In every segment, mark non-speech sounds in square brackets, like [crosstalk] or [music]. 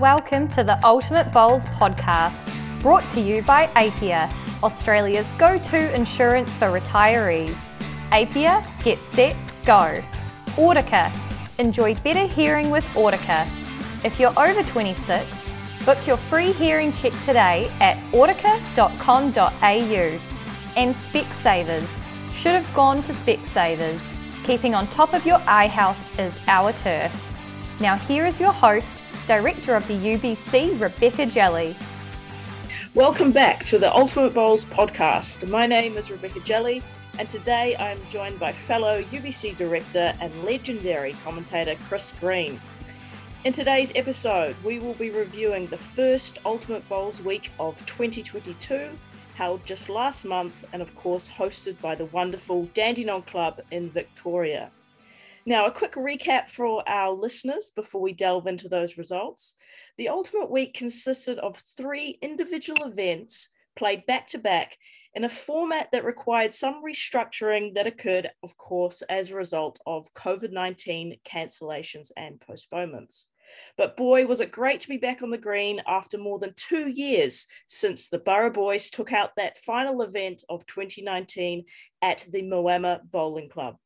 Welcome to the Ultimate Bowls podcast, brought to you by Apia, Australia's go to insurance for retirees. Apia, get set, go. Audica, enjoy better hearing with Audica. If you're over 26, book your free hearing check today at audica.com.au. And Specsavers, should have gone to Specsavers. Keeping on top of your eye health is our turf. Now, here is your host, Director of the UBC, Rebecca Jelly. Welcome back to the Ultimate Bowls podcast. My name is Rebecca Jelly, and today I am joined by fellow UBC Director and legendary commentator Chris Green. In today's episode, we will be reviewing the first Ultimate Bowls week of 2022, held just last month, and of course, hosted by the wonderful Dandenong Club in Victoria. Now, a quick recap for our listeners before we delve into those results. The Ultimate Week consisted of three individual events played back to back in a format that required some restructuring that occurred, of course, as a result of COVID 19 cancellations and postponements. But boy, was it great to be back on the green after more than two years since the Borough Boys took out that final event of 2019 at the Moama Bowling Club.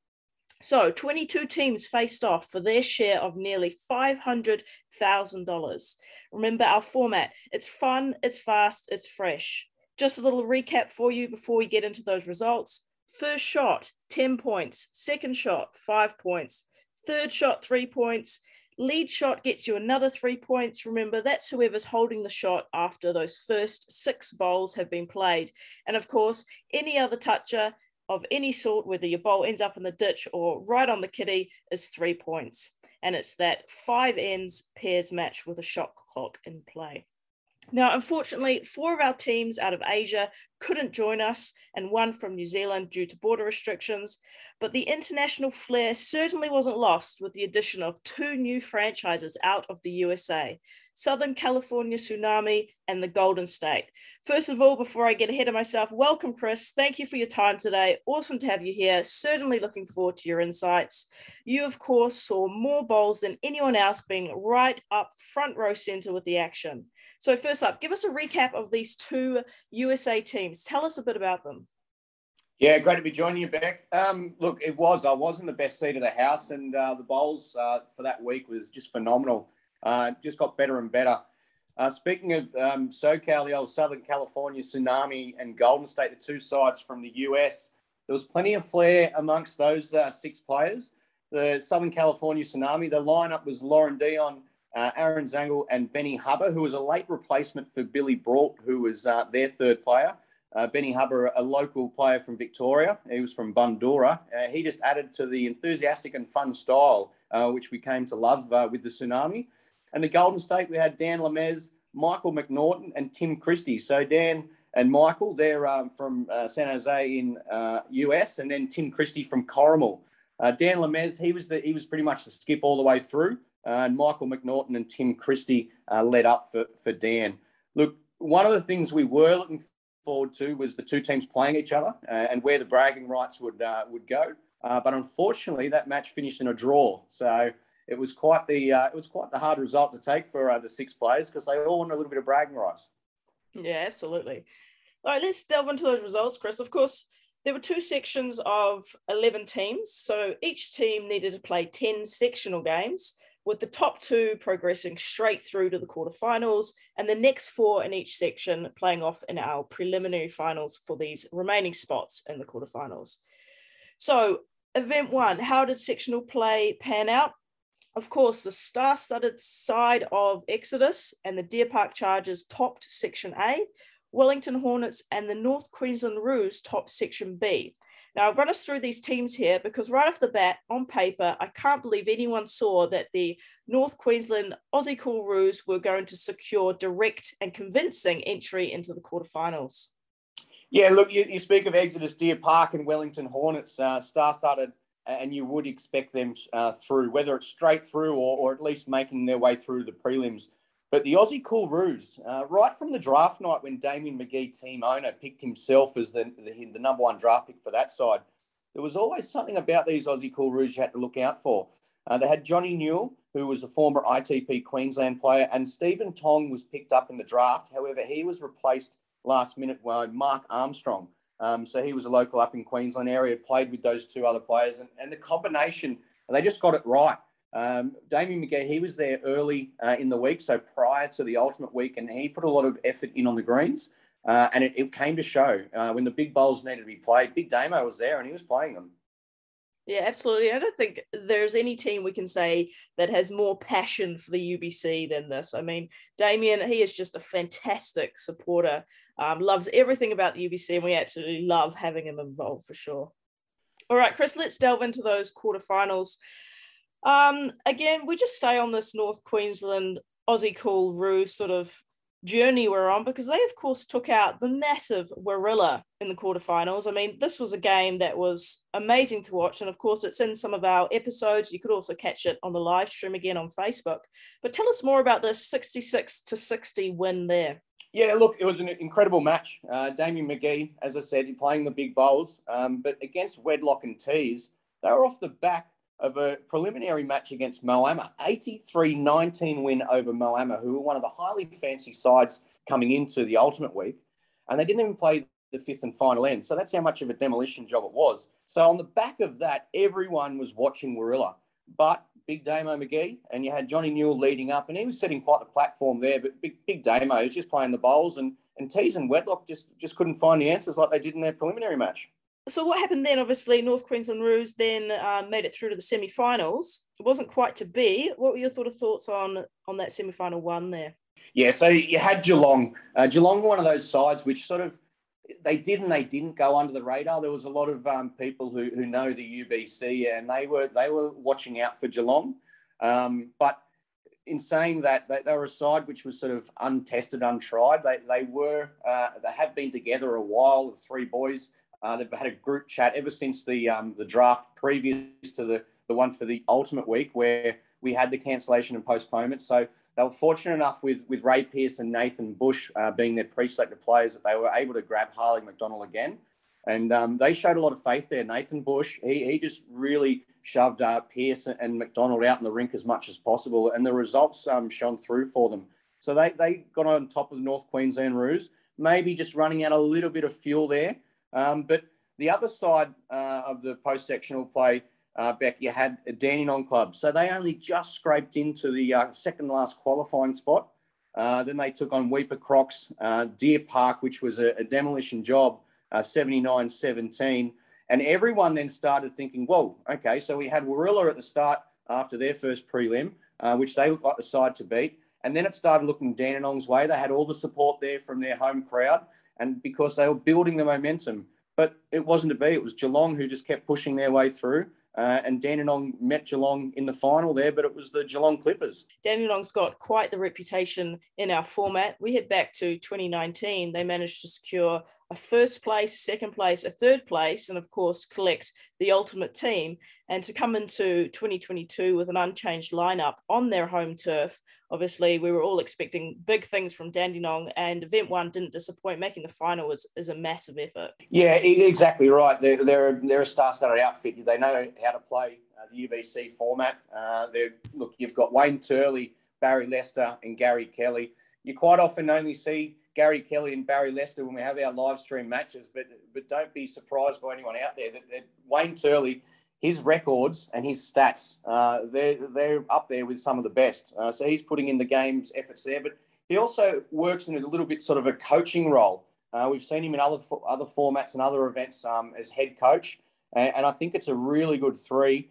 So 22 teams faced off for their share of nearly $500,000. Remember our format. It's fun, it's fast, it's fresh. Just a little recap for you before we get into those results. First shot, 10 points. Second shot, 5 points. Third shot, 3 points. Lead shot gets you another 3 points. Remember, that's whoever's holding the shot after those first 6 bowls have been played. And of course, any other toucher of any sort, whether your bowl ends up in the ditch or right on the kitty, is three points. And it's that five ends pairs match with a shot clock in play. Now, unfortunately, four of our teams out of Asia couldn't join us, and one from New Zealand due to border restrictions. But the international flair certainly wasn't lost with the addition of two new franchises out of the USA Southern California Tsunami, and the Golden State. First of all, before I get ahead of myself, welcome, Chris. Thank you for your time today. Awesome to have you here. Certainly looking forward to your insights. You, of course, saw more bowls than anyone else, being right up front row center with the action. So, first up, give us a recap of these two USA teams. Tell us a bit about them. Yeah, great to be joining you, Beck. Um, look, it was. I was in the best seat of the house, and uh, the bowls uh, for that week was just phenomenal. Uh, just got better and better. Uh, speaking of um, SoCal, the old Southern California Tsunami and Golden State, the two sides from the US, there was plenty of flair amongst those uh, six players. The Southern California Tsunami, the lineup was Lauren Dion, uh, Aaron Zangel, and Benny Hubber, who was a late replacement for Billy Brought, who was uh, their third player. Uh, Benny Hubber, a local player from Victoria, he was from Bundoora. Uh, he just added to the enthusiastic and fun style, which we came to love with the Tsunami. And the Golden State, we had Dan Lemez, Michael McNaughton, and Tim Christie. So Dan and Michael, they're um, from uh, San Jose in uh, US, and then Tim Christie from Corrimal. Uh, Dan Lemez, he was the he was pretty much the skip all the way through, uh, and Michael McNaughton and Tim Christie uh, led up for for Dan. Look, one of the things we were looking forward to was the two teams playing each other uh, and where the bragging rights would would go. but unfortunately, that match finished in a draw. So it was quite the uh, it was quite the hard result to take for uh, the six players because they all want a little bit of bragging rights. Yeah, absolutely. All right, let's delve into those results, Chris. Of course, there were two sections of 11 teams. So each team needed to play 10 sectional games, with the top two progressing straight through to the quarterfinals, and the next four in each section playing off in our preliminary finals for these remaining spots in the quarterfinals. So, event one, how did sectional play pan out? Of course, the star studded side of Exodus and the Deer Park Chargers topped Section A, Wellington Hornets and the North Queensland Roos topped Section B. Now, I've run us through these teams here because right off the bat, on paper, I can't believe anyone saw that the North Queensland Aussie Cool Roos were going to secure direct and convincing entry into the quarterfinals. Yeah, look, you, you speak of Exodus, Deer Park, and Wellington Hornets, uh, star studded and you would expect them uh, through, whether it's straight through or, or at least making their way through the prelims. But the Aussie Cool Roos, uh, right from the draft night when Damien McGee, team owner, picked himself as the, the, the, number one draft pick for that side, there was always something about these Aussie Cool Roos you had to look out for. Uh, they had Johnny Newell, who was a former ITP Queensland player, and Stephen Tong was picked up in the draft. However, he was replaced last minute by Mark Armstrong. Um, so he was a local up in Queensland area, played with those two other players, and, and the combination, they just got it right. Um, Damien McGee, he was there early uh, in the week, so prior to the ultimate week, and he put a lot of effort in on the greens. Uh, and it, it, came to show uh, when the big bowls needed to be played. Big Damo was there and he was playing them. Yeah, absolutely. I don't think there's any team we can say that has more passion for the UBC than this. I mean, Damien, he is just a fantastic supporter, um, loves everything about the UBC, and we absolutely love having him involved for sure. All right, Chris, let's delve into those quarterfinals. Um, again, we just stay on this North Queensland Aussie Cool Roo sort of journey we're on because they, of course, took out the massive Warilla in the quarterfinals. I mean, this was a game that was amazing to watch. And of course, it's in some of our episodes. You could also catch it on the live stream again on Facebook. But tell us more about this 66 to 60 win there. Yeah, look, it was an incredible match. Uh, Damien McGee, as I said, playing the big bowls, um, but against Wedlock and Tees, they were off the back of a preliminary match against Moama, 83-19 win over Moama, who were one of the highly fancy sides coming into the ultimate week. And they didn't even play the fifth and final end. So that's how much of a demolition job it was. So on the back of that, everyone was watching Warilla. But Big Damo McGee, and you had Johnny Newell leading up, and he was setting quite the platform there. But Big, Big Damo was just playing the bowls, and, and Tees and Wedlock just, just couldn't find the answers like they did in their preliminary match so what happened then? Obviously, North Queensland Roos then uh, made it through to the semi-finals. It wasn't quite to be. What were your sort of thoughts on on that semi-final one there? Yeah, so you had Geelong. Uh, Geelong were one of those sides which sort of they did and they didn't go under the radar. There was a lot of um, people who, who know the UBC and they were they were watching out for Geelong. Um, but in saying that, they, they, were a side which was sort of untested, untried. They, they were uh, they have been together a while. The three boys uh, they've had a group chat ever since the um, the draft previous to the, the one for the ultimate week where we had the cancellation and postponement. So they were fortunate enough with, with Ray Pearce and Nathan Bush uh, being their pre-selected players that they were able to grab Harley McDonald again. And um, they showed a lot of faith there. Nathan Bush, he, he just really shoved uh, and McDonald out in the rink as much as possible. And the results um, shone through for them. So they, they got on top of the North Queensland Roos, maybe just running out a little bit of fuel there. Um, but the other side uh, of the post-sectional play, uh, Beck, you had a Dandenong club. So they only just scraped into the uh, second last qualifying spot. Uh, then they took on Weipa Crocs, uh, Deer Park, which was a, a demolition job, 79-17. Uh, and everyone then started thinking, whoa, okay, so we had Warilla at the start after their first prelim, which they looked like the side to beat. And then it started looking Dandenong's way. They had all the support there from their home crowd and because they were building the momentum. But it wasn't to be. It was Geelong who just kept pushing their way through. Uh, and Dandenong met Geelong in the final there, but it was the Geelong Clippers. Dandenong's got quite the reputation in our format. We head back to 2019. They managed to secure a first place, a second place, a third place, and of course, collect the ultimate team. And to come into 2022 with an unchanged lineup on their home turf, obviously, we were all expecting big things from Dandenong, and event one didn't disappoint. Making the final was is a massive effort. Yeah, exactly right. They're, they're, they're a star studded outfit. They know how to play uh, the UBC format. Uh, look, you've got Wayne Turley, Barrie Lester, and Gary Kelly. You quite often only see Gary Kelly and Barrie Lester when we have our live stream matches, but but don't be surprised by anyone out there that, that Wayne Turley, his records and his stats, uh, they're they're up there with some of the best. Uh, so he's putting in the game's efforts there, but he also works in a little bit sort of a coaching role. Uh, we've seen him in other other formats and other events um, as head coach, and, and, I think it's a really good three.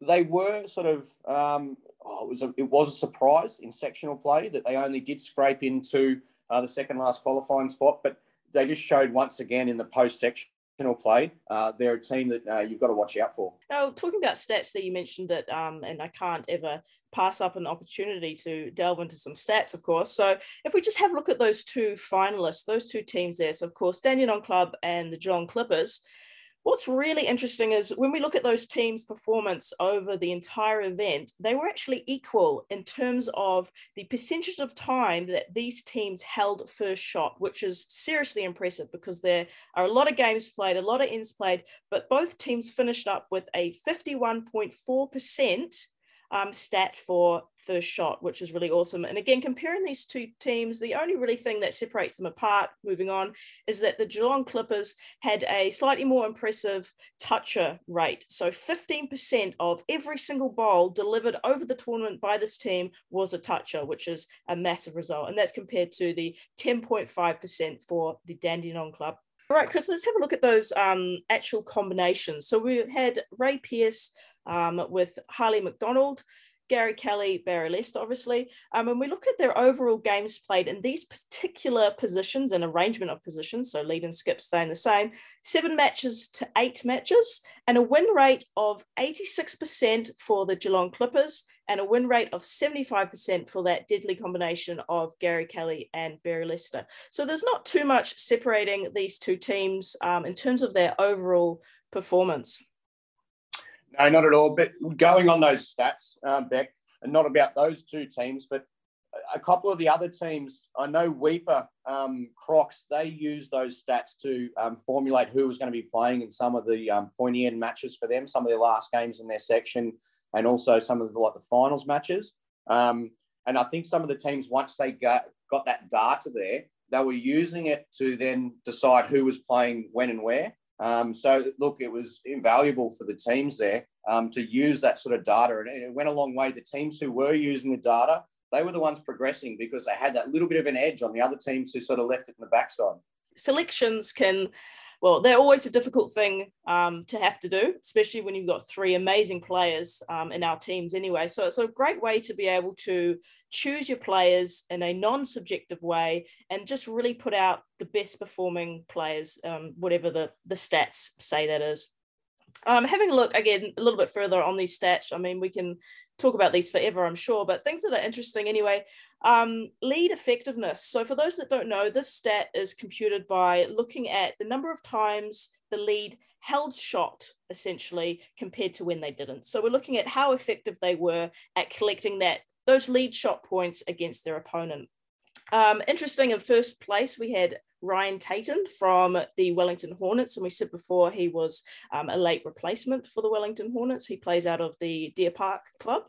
They were sort of um, oh, it was a, it was a surprise in sectional play that they only did scrape into uh, the second last qualifying spot. But they just showed once again in the post sectional play, uh, they're a team that uh, you've got to watch out for. Now, talking about stats that you mentioned it, um, and I can't ever pass up an opportunity to delve into some stats, of course. So if we just have a look at those two finalists, those two teams there. So of course, Dandenong Club and the Geelong Clippers. What's really interesting is when we look at those teams' performance over the entire event, they were actually equal in terms of the percentage of time that these teams held first shot, which is seriously impressive because there are a lot of games played, a lot of ends played, but both teams finished up with a 51.4% um, stat for first shot, which is really awesome. And again, comparing these two teams, the only really thing that separates them apart, moving on, is that the Geelong Clippers had a slightly more impressive toucher rate. So 15% of every single bowl delivered over the tournament by this team was a toucher, which is a massive result. And that's compared to the 10.5% for the Dandenong Club. All right, Chris, let's have a look at those um, actual combinations. So we had Ray Pearce um, with Harley McDonald, Gary Kelly, Barrie Lester, obviously. Um, and we look at their overall games played in these particular positions and arrangement of positions, so lead and skip staying the same, seven matches to eight matches, and a win rate of 86% for the Geelong Clippers, and a win rate of 75% for that deadly combination of Gary Kelly and Barrie Lester. So there's not too much separating these two teams um, in terms of their overall performance. No, not at all. But going on those stats, um, Beck, and not about those two teams, but a couple of the other teams. I know Weipa, um, Crocs, they use those stats to um, formulate who was going to be playing in some of the um, pointy end matches for them, some of their last games in their section, and also some of the, like the finals matches. Um, and I think some of the teams, once they got, got that data there, they were using it to then decide who was playing when and where. Um, so, look, it was invaluable for the teams there um, to use that sort of data. And it went a long way. The teams who were using the data, they were the ones progressing because they had that little bit of an edge on the other teams who sort of left it in the backside. Selections can well, they're always a difficult thing um, to have to do, especially when you've got three amazing players um, in our teams anyway. So it's a great way to be able to choose your players in a non subjective way and just really put out the best performing players, um, whatever the, the stats say that is. Um, having a look again a little bit further on these stats, I mean, we can talk about these forever, I'm sure, but things that are interesting anyway. Um, lead effectiveness. So, for those that don't know, this stat is computed by looking at the number of times the lead held shot essentially compared to when they didn't. So, we're looking at how effective they were at collecting that those lead shot points against their opponent. Um, interesting in first place, we had Ryan Tayton from the Wellington Hornets. And we said before he was um, a late replacement for the Wellington Hornets. He plays out of the Deer Park Club.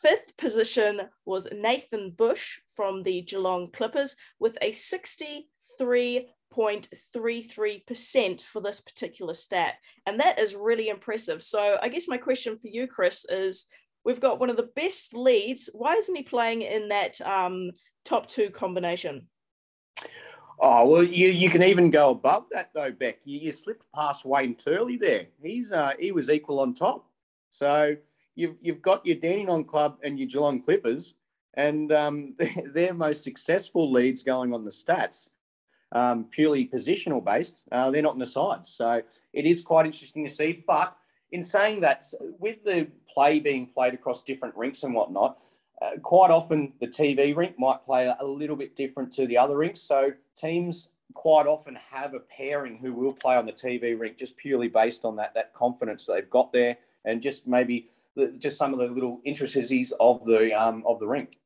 Fifth position was Nathan Bush from the Geelong Clippers with a 63.33% for this particular stat. And that is really impressive. So I guess my question for you, Chris, is we've got one of the best leads. Why isn't he playing in that um, top two combination? Oh well, you, you can even go above that though, Beck. You, you slipped past Wayne Turley there. He's uh, he was equal on top. So you've you've got your Dandenong Club and your Geelong Clippers, and um, [laughs] their most successful leads going on the stats, um, purely positional based. Uh, they're not in the sides, so it is quite interesting to see. But in saying that, with the play being played across different rinks and whatnot, uh, quite often the TV rink might play a little bit different to the other rinks. So teams quite often have a pairing who will play on the TV rink just purely based on that that confidence they've got there and just maybe the, just some of the little intricacies of the um, of the rink.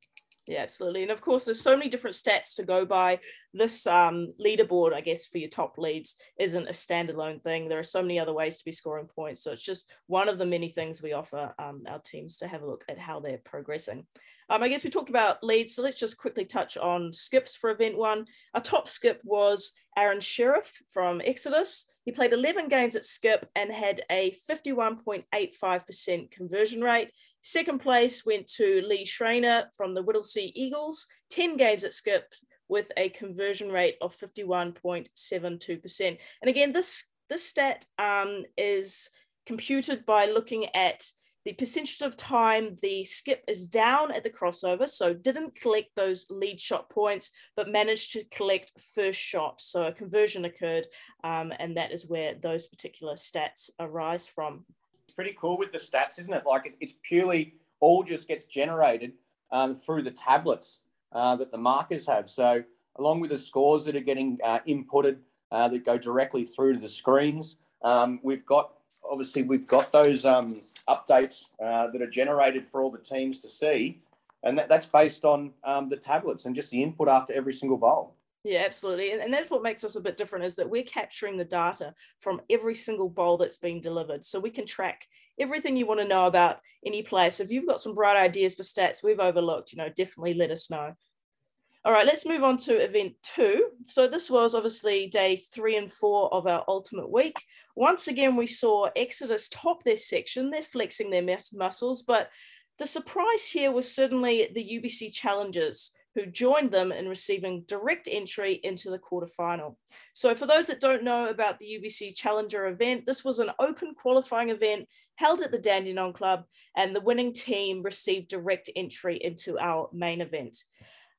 Yeah, absolutely. And of course, there's so many different stats to go by. This um, leaderboard, I guess, for your top leads isn't a standalone thing. There are so many other ways to be scoring points. So it's just one of the many things we offer um, our teams to have a look at how they're progressing. Um, I guess we talked about leads, so let's just quickly touch on skips for event one. Our top skip was Aron Sherriff from Exodus. He played 11 games at skip and had a 51.85% conversion rate. Second place went to Lee Schraner from the Whittlesea Eagles, 10 games at skip with a conversion rate of 51.72%. And again, this, this stat um, is computed by looking at the percentage of time the skip is down at the crossover, so didn't collect those lead shot points, but managed to collect first shot. So a conversion occurred, um, and that is where those particular stats arise from pretty cool with the stats, isn't it? Like it, it's purely all just gets generated um, through the tablets uh, that the markers have. So along with the scores that are getting uh, inputted uh, that go directly through to the screens, um, we've got obviously we've got those um, updates uh, that are generated for all the teams to see, and that, that's based on um, the tablets and just the input after every single bowl. Yeah, absolutely. And, and that's what makes us a bit different is that we're capturing the data from every single bowl that's being delivered. So we can track everything you want to know about any player. So if you've got some bright ideas for stats we've overlooked, you know, definitely let us know. All right, let's move on to event two. So this was obviously day three and four of our ultimate week. Once again, we saw Exodus top their section. They're flexing their muscles, but the surprise here was certainly the UBC challengers who joined them in receiving direct entry into the quarterfinal. So, for those that don't know about the UBC Challenger event, this was an open qualifying event held at the Dandenong Club, and the winning team received direct entry into our main event.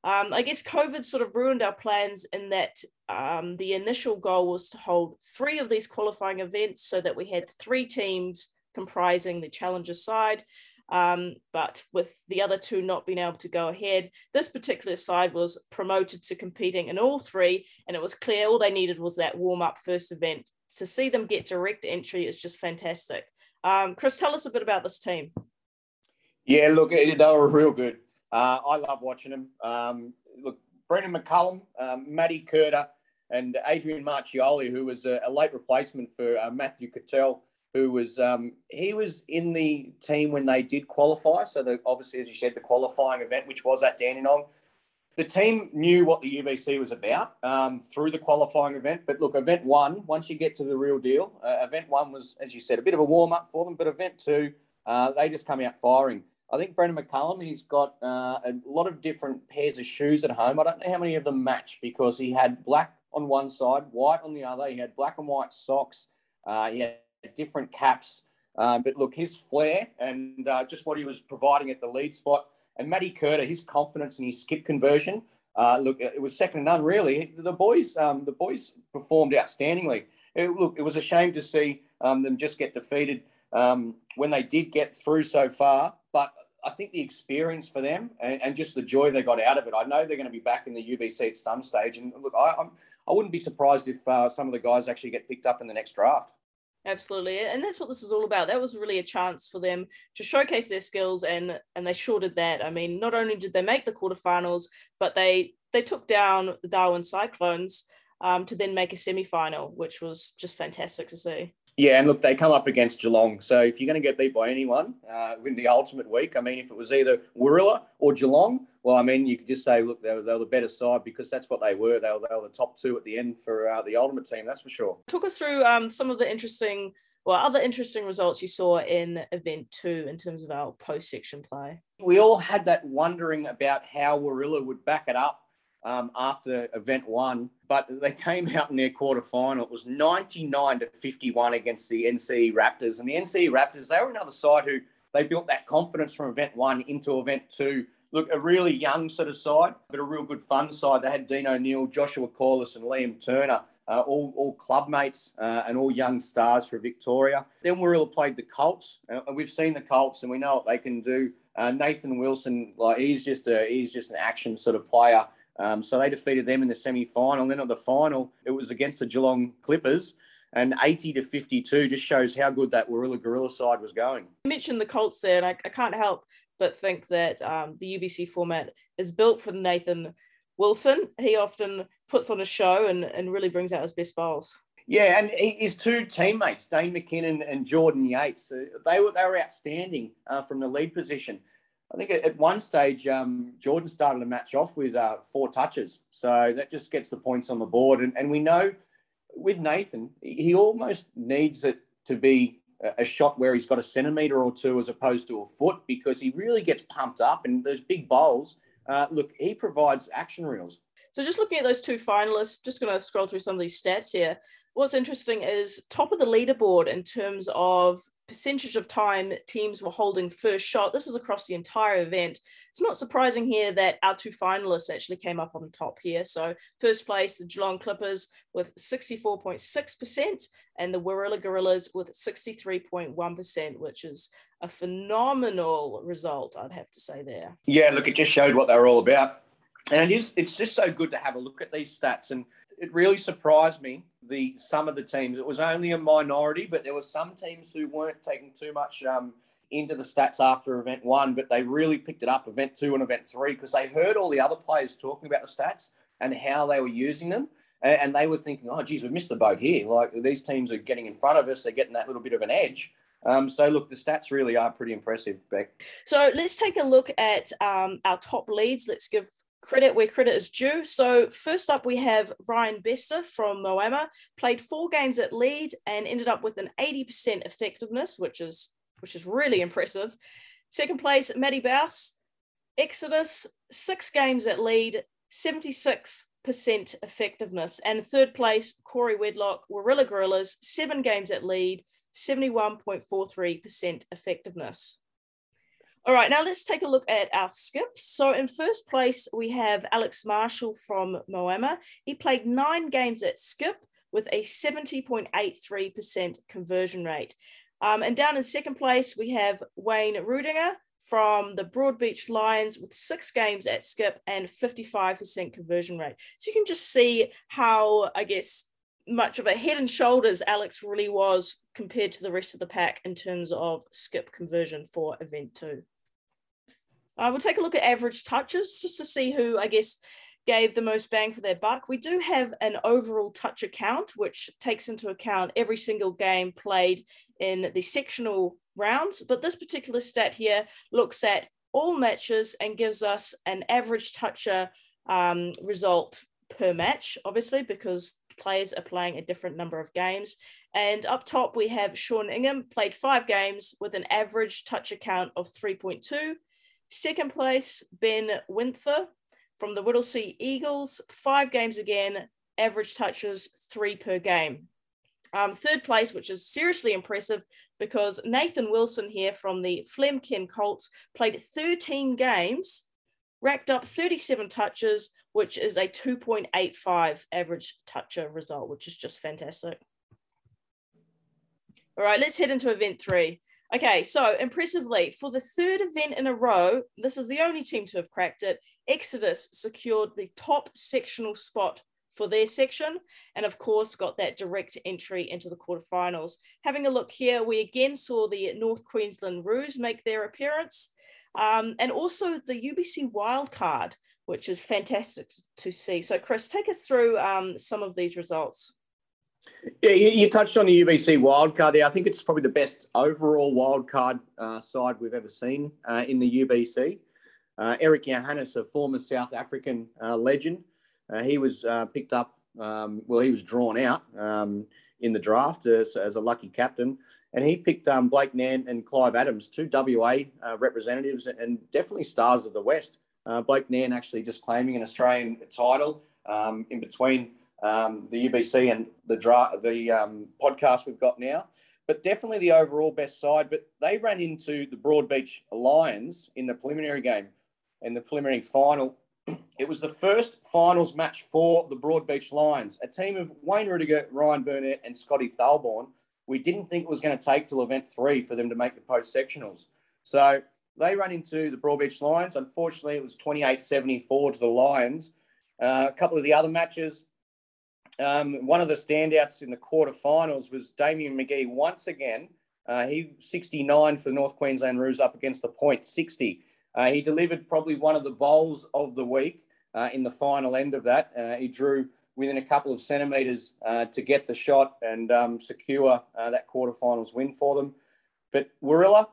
Um, I guess COVID sort of ruined our plans in that um, the initial goal was to hold three of these qualifying events so that we had three teams comprising the challenger side um, but with the other two not being able to go ahead, this particular side was promoted to competing in all three, and it was clear all they needed was that warm up first event. To see them get direct entry is just fantastic. Um, Chris, tell us a bit about this team. Yeah, look, they were real good. Uh, I love watching them. Um, look, Brendan McCullum, um, Matty Curter, and Adrian Marchioli, who was a, a late replacement for uh, Matthew Cattell who was um, he was in the team when they did qualify. So the, obviously, as you said, the qualifying event, which was at Dandenong, the team knew what the UBC was about um, through the qualifying event. But look, event one, once you get to the real deal, uh, event one was, as you said, a bit of a warm up for them. But event two, uh, they just come out firing. I think Brendan McCullum, he's got uh, a lot of different pairs of shoes at home. I don't know how many of them match because he had black on one side, white on the other. He had black and white socks. Uh, he had different caps. Um, but look, his flair and uh, just what he was providing at the lead spot, and Matty Curter, his confidence and his skip conversion. Uh, look, it was second to none, really. The boys, um, the boys performed outstandingly. It, look, it was a shame to see um, them just get defeated um, when they did get through so far. But I think the experience for them and, and, just the joy they got out of it. I know they're going to be back in the UBC at some stage, and look, I, I'm, I wouldn't be surprised if uh, some of the guys actually get picked up in the next draft. Absolutely, and that's what this is all about. That was really a chance for them to showcase their skills, and and they sure did that. I mean, not only did they make the quarterfinals, but they they took down the Darwin Cyclones um, to then make a semi final, which was just fantastic to see. Yeah, and look, they come up against Geelong. So if you're going to get beat by anyone uh, in the ultimate week, I mean, if it was either Warilla or Geelong, well, I mean, you could just say, look, they were, they were the better side because that's what they were. They were, they were the top two at the end for uh, the ultimate team, that's for sure. Talk us through um, some of the interesting, well, other interesting results you saw in event two in terms of our post section play. We all had that wondering about how Warilla would back it up um, after event one, but they came [laughs] out in their quarter final. It was 99 to 51 against the NCE Raptors. And the NCE Raptors, they were another side who they built that confidence from event one into event two. Look, a really young sort of side, but a real good fun side. They had Dean O'Neill, Joshua Corliss, and Liam Turner. Uh, all, all club mates uh, and all young stars for Victoria. Then Warilla played the Colts, and we've seen the Colts, and we know what they can do. Uh, Nathan Wilson, like he's just a he's just an action sort of player. Um, so they defeated them in the semi final. Then at the final, it was against the Geelong Clippers. And 80 to 52 just shows how good that Warilla Gorilla side was going. You mentioned the Colts there, and I, I can't help but think that um, the UBC format is built for Nathan Wilson. He often puts on a show and, and really brings out his best bowls. Yeah, and his two teammates, Dane McKinnon and Jordan Yates, uh, they were they were outstanding uh, from the lead position. I think at one stage, um, Jordan started a match off with uh, four touches. So that just gets the points on the board. And, and we know with Nathan, he almost needs it to be a shot where he's got a centimetre or two as opposed to a foot because he really gets pumped up and those big bowls. Uh, look, he provides action reels. So just looking at those two finalists, just going to scroll through some of these stats here. What's interesting is top of the leaderboard in terms of percentage of time teams were holding first shot. This is across the entire event. It's not surprising here that our two finalists actually came up on top here. So first place, the Geelong Clippers with 64.6% and the Warilla Gorillas with 63.1%, which is a phenomenal result, I'd have to say there. Yeah, look, it just showed what they were all about. And it's just so good to have a look at these stats. And it really surprised me the some of the teams. It was only a minority, but there were some teams who weren't taking too much um, into the stats after event one, but they really picked it up event two and event three because they heard all the other players talking about the stats and how they were using them. And they were thinking, oh, geez, we missed the boat here. Like these teams are getting in front of us, they're getting that little bit of an edge. Um, so look, the stats really are pretty impressive, Beck. So let's take a look at um, our top leads. Let's give credit where credit is due. So first up, we have Ryan Bester from Moama, played four games at lead and ended up with an 80% effectiveness, which is which is really impressive. Second place, Matty Bouse, Exodus, six games at lead, 76% effectiveness. And third place, Corey Wedlock, Warilla Gorillas, seven games at lead, 71.43% effectiveness. All right, now let's take a look at our skips. So in first place, we have Alex Marshall from Moama. He played nine games at skip with a 70.83% conversion rate. Um, and down in second place, we have Wayne Rudinger from the Broadbeach Lions with six games at skip and 55% conversion rate. So you can just see how, I guess, much of a head and shoulders Alex really was compared to the rest of the pack in terms of skip conversion for event two. Uh, we'll take a look at average touches just to see who, I guess, gave the most bang for their buck. We do have an overall touch account, which takes into account every single game played in the sectional rounds. But this particular stat here looks at all matches and gives us an average toucher um, result per match, obviously, because players are playing a different number of games. And up top, we have Sean Ingham, played five games with an average touch account of 3.2. Second place, Ben Winther from the Whittlesea Eagles, five games again, average touches, three per game. Um, third place, which is seriously impressive because Nathan Wilson here from the Flemken Colts played 13 games, racked up 37 touches, which is a 2.85 average toucher result, which is just fantastic. All right, let's head into event three. Okay, so impressively, for the third event in a row, this is the only team to have cracked it. Exodus secured the top sectional spot for their section, and of course, got that direct entry into the quarterfinals. Having a look here, we again saw the North Queensland Roos make their appearance, um, and also the UBC wildcard, which is fantastic to see. So, Chris, take us through um, some of these results. Yeah, you, touched on the UBC wildcard there. I think it's probably the best overall wildcard uh, side we've ever seen uh, in the UBC. Uh, Eric Johannes, a former South African uh, legend, uh, he was uh, picked up, um, well, he was drawn out um, in the draft as, as, a lucky captain. And he picked um, Blake Nairn and Clive Adams, two WA representatives and definitely stars of the West. Blake Nairn actually just claiming an Australian title um, in between um, the UBC and the dra- the um, podcast we've got now. But definitely the overall best side. But they ran into the Broadbeach Lions in the preliminary game, in the preliminary final. [clears throat] It was the first finals match for the Broadbeach Lions, a team of Wayne Rudiger, Ryan Burnett, and Scotty Thulborn. We didn't think it was going to take till event three for them to make the post sectionals. So they run into the Broadbeach Lions. Unfortunately, it was 28 74 to the Lions. Uh, a couple of the other matches, um, one of the standouts in the quarterfinals was Damien McGee once again. Uh, he 69 for the North Queensland Roos up against the point 60. Uh, he delivered probably one of the bowls of the week uh, in the final end of that. Uh, he drew within a couple of centimetres uh, to get the shot and um, secure uh, that quarterfinals win for them. But Warilla,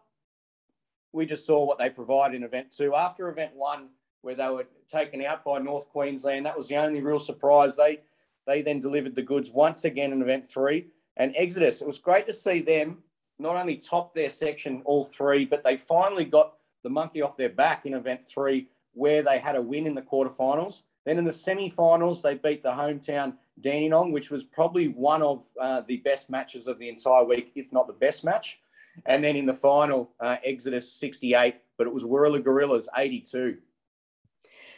we just saw what they provided in event two. After event one, where they were taken out by North Queensland, that was the only real surprise. They they then delivered the goods once again in event three. And Exodus, it was great to see them not only top their section all three, but they finally got the monkey off their back in event three, where they had a win in the quarterfinals. Then in the semi-finals, they beat the hometown Dandenong, which was probably one of uh, the best matches of the entire week, if not the best match. And then in the final, uh, Exodus 68, but it was Warilla Gorillas 82.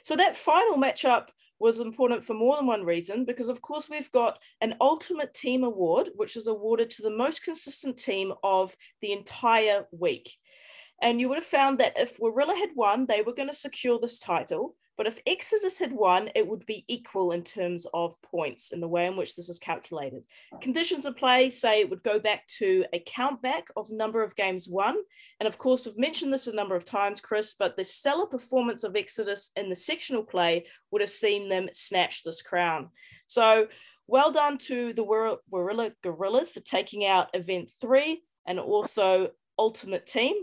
So that final matchup was important for more than one reason because of course we've got an ultimate team award which is awarded to the most consistent team of the entire week and you would have found that if Warilla had won they were going to secure this title but if Exodus had won, it would be equal in terms of points in the way in which this is calculated. Conditions of play say it would go back to a count back of number of games won. And of course, we've mentioned this a number of times, Chris, but the stellar performance of Exodus in the sectional play would have seen them snatch this crown. So well done to the Warilla Gorillas for taking out event three. and also Ultimate Team.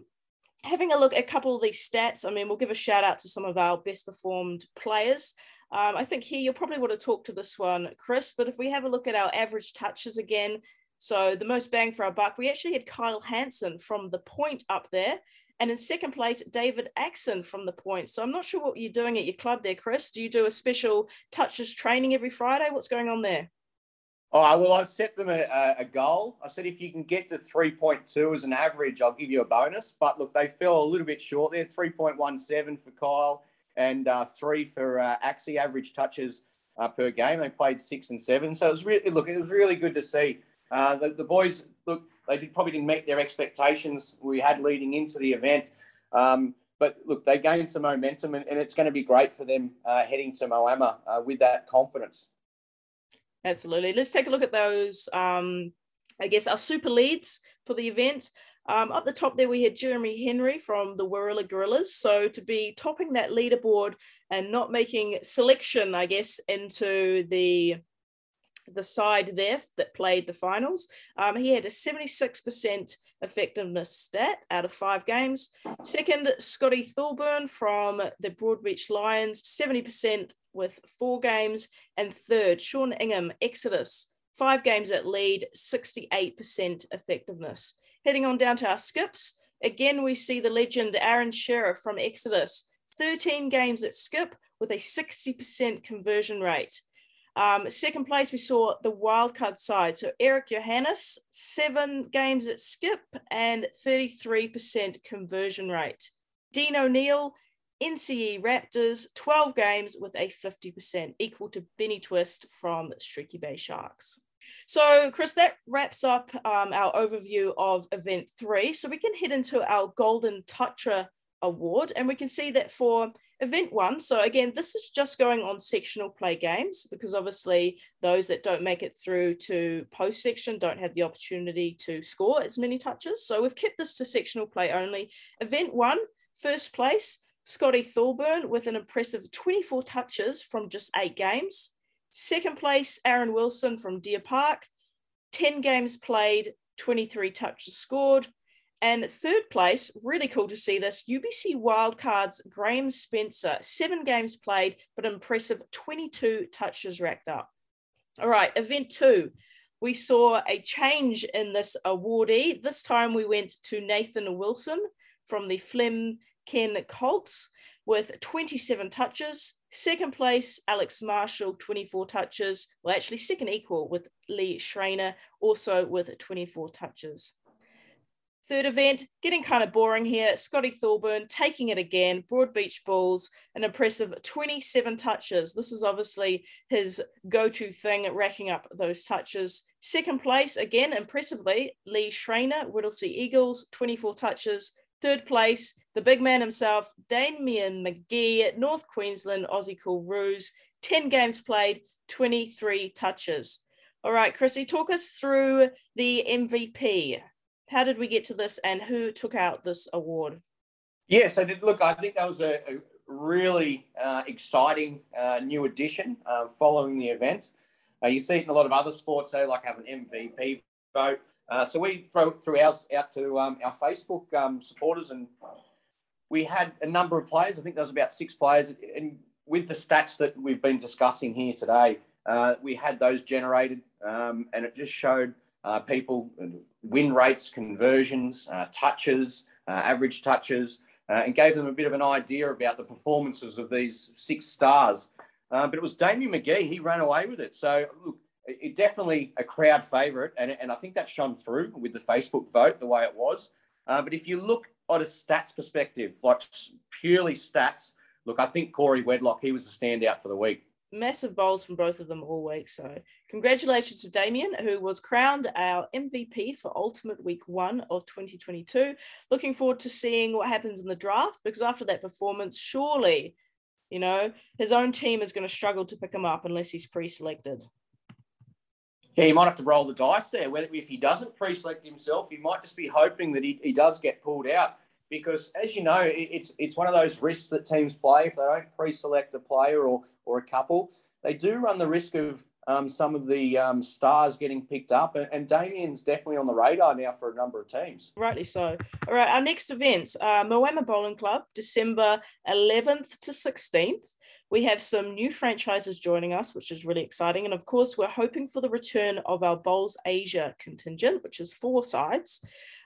Having a look at a couple of these stats, I mean, we'll give a shout out to some of our best performed players. Um, I think here you'll probably want to talk to this one, Chris, but if we have a look at our average touches again, so the most bang for our buck, we actually had Kyle Hansen from the point up there. And in second place, David Axon from the point. So I'm not sure what you're doing at your club there, Chris. Do you do a special touches training every Friday? What's going on there? Oh, well, I set them a, a, goal. I said if you can get to 3.2 as an average, I'll give you a bonus. But look, they fell a little bit short there 3.17 for Kyle and uh, three for uh, Axie average touches uh, per game. They played six and seven. So it was really, look, it was really good to see. Uh, the, the boys, look, they did, probably didn't meet their expectations we had leading into the event. Um, but look, they gained some momentum, and, and it's going to be great for them uh, heading to Moama uh, with that confidence. Absolutely. Let's take a look at those. Um, I guess our super leads for the event. Um, up the top there, we had Jeremy Henry from the Warilla Gorillas. So to be topping that leaderboard and not making selection, I guess, into the the side there that played the finals. Um, he had a 76% effectiveness stat out of five games. Second, Scotty Thulborn from the Broadbeach Lions, 70% with four games. And third, Sean Ingham, Exodus, five games at lead, 68% effectiveness. Heading on down to our skips, again, we see the legend Aron Sherriff from Exodus, 13 games at skip with a 60% conversion rate. Um, second place, we saw the wildcard side. So Eric Johannes, seven games at skip and 33% conversion rate. Dean O'Neill, NCE Raptors, 12 games with a 50%, equal to Benny Twist from Streaky Bay Sharks. So, Chris, that wraps up um, our overview of event three. So, we can head into our Golden Toucher Award, and we can see that for event one. So again, this is just going on sectional play games because obviously those that don't make it through to post section don't have the opportunity to score as many touches. So we've kept this to sectional play only. Event one, first place, Scotty Thulborn with an impressive 24 touches from just eight games. Second place, Aaron Wilson from Deer Park, 10 games played, 23 touches scored. And third place, really cool to see this, UBC Wildcards Graham Spencer, seven games played, but impressive 22 touches racked up. All right, event two. We saw a change in this awardee. This time we went to Nathan Wilson from the Flem Ken Colts with 27 touches. Second place, Alex Marshall, 24 touches. Well, actually, second equal with Lee Schraner, also with 24 touches. Third event, getting kind of boring here. Scotty Thulborn taking it again. Broadbeach Bulls, an impressive 27 touches. This is obviously his go to thing, racking up those touches. Second place, again, impressively, Lee Schraner, Whittlesea Eagles, 24 touches. Third place, the big man himself, Damien McGee, North Queensland Aussie Cool Roos, 10 games played, 23 touches. All right, Chrissy, talk us through the MVP how did we get to this and who took out this award? Yes, I did. Look, I think that was a, a really uh, exciting uh, new addition uh, following the event. Uh, you see it in a lot of other sports, they like have an MVP vote. Uh, so we throw, threw ours out to um, our Facebook um, supporters, and we had a number of players. I think there was about six players, and with the stats that we've been discussing here today, uh, we had those generated, um, and it just showed uh, people, win rates, conversions, uh, touches, uh, average touches, uh, and gave them a bit of an idea about the performances of these six stars. Uh, but it was Damien McGee, he ran away with it. So, look, it definitely a crowd favourite, and, and I think that shone through with the Facebook vote the way it was. but if you look at a stats perspective, like purely stats, look, I think Corey Wedlock, he was the standout for the week massive bowls from both of them all week. So, congratulations to Damien, who was crowned our MVP for Ultimate Week One of 2022. Looking forward to seeing what happens in the draft because after that performance, surely, you know, his own team is going to struggle to pick him up unless he's pre selected. Yeah, he might have to roll the dice there. Whether if he doesn't pre-select himself, he might just be hoping that he, he does get pulled out because as you know, it's it's one of those risks that teams play if they don't pre-select a player or or a couple. They do run the risk of um, some of the um, stars getting picked up, and, and Damien's definitely on the radar now for a number of teams. Rightly so. All right, our next events are Moama Bowling Club, December 11th to 16th. We have some new franchises joining us, which is really exciting. And of course, we're hoping for the return of our Bowls Asia contingent, which is four sides.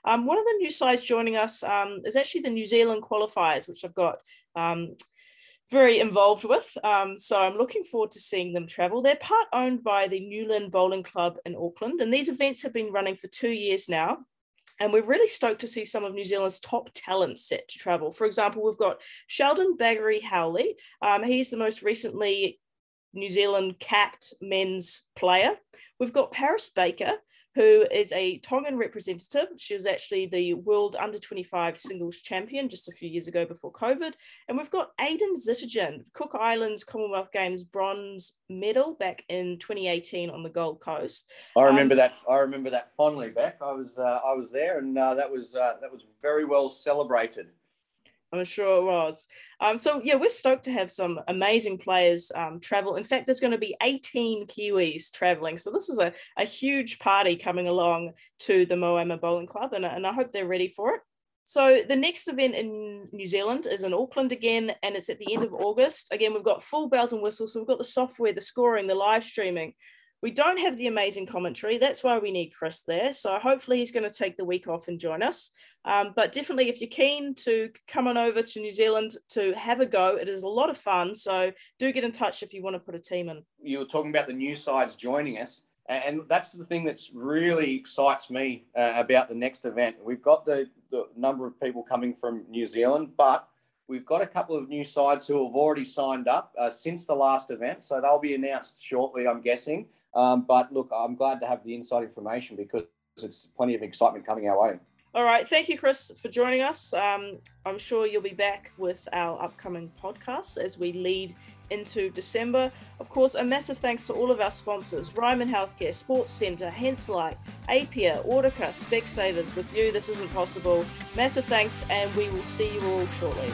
Um, one of the new sides joining us um, is actually the New Zealand qualifiers, which I've got um, very involved with. Um, so I'm looking forward to seeing them travel. They're part owned by the Newland Bowling Club in Auckland, and these events have been running for two years now. And we're really stoked to see some of New Zealand's top talent set to travel. For example, we've got Sheldon Bagrie-Howley. Um, he's the most recently New Zealand capped men's player. We've got Paris Baker, who is a Tongan representative. She was actually the world under 25 singles champion just a few years ago before COVID. And we've got Aidan Zittersteijn, Cook Islands Commonwealth Games bronze medal back in 2018 on the Gold Coast. I remember um, that. I remember that fondly, Back, I was uh, I was there, and uh, that was uh, that was very well celebrated. I'm sure it was. Um, so yeah, we're stoked to have some amazing players um, travel. In fact, there's going to be 18 Kiwis traveling. So this is a, a huge party coming along to the Moama Bowling Club, and, and I hope they're ready for it. So the next event in New Zealand is in Auckland again, and it's at the end of August. Again, we've got full bells and whistles. So we've got the software, the scoring, the live streaming. We don't have the amazing commentary. That's why we need Chris there. So hopefully he's going to take the week off and join us. Um, but definitely, if you're keen to come on over to New Zealand to have a go, it is a lot of fun. So do get in touch if you want to put a team in. You were talking about the new sides joining us. And that's the thing that's really excites me uh, about the next event. We've got the, the number of people coming from New Zealand, but we've got a couple of new sides who have already signed up uh, since the last event. So they'll be announced shortly, I'm guessing. Um, but look, I'm glad to have the inside information because it's plenty of excitement coming our way. All right. Thank you, Chris, for joining us. Um, I'm sure you'll be back with our upcoming podcasts as we lead into December. Of course, a massive thanks to all of our sponsors Ryman Healthcare, Sports Centre, Henselite, Apia, Audica, Specsavers. With you, this isn't possible. Massive thanks, and we will see you all shortly.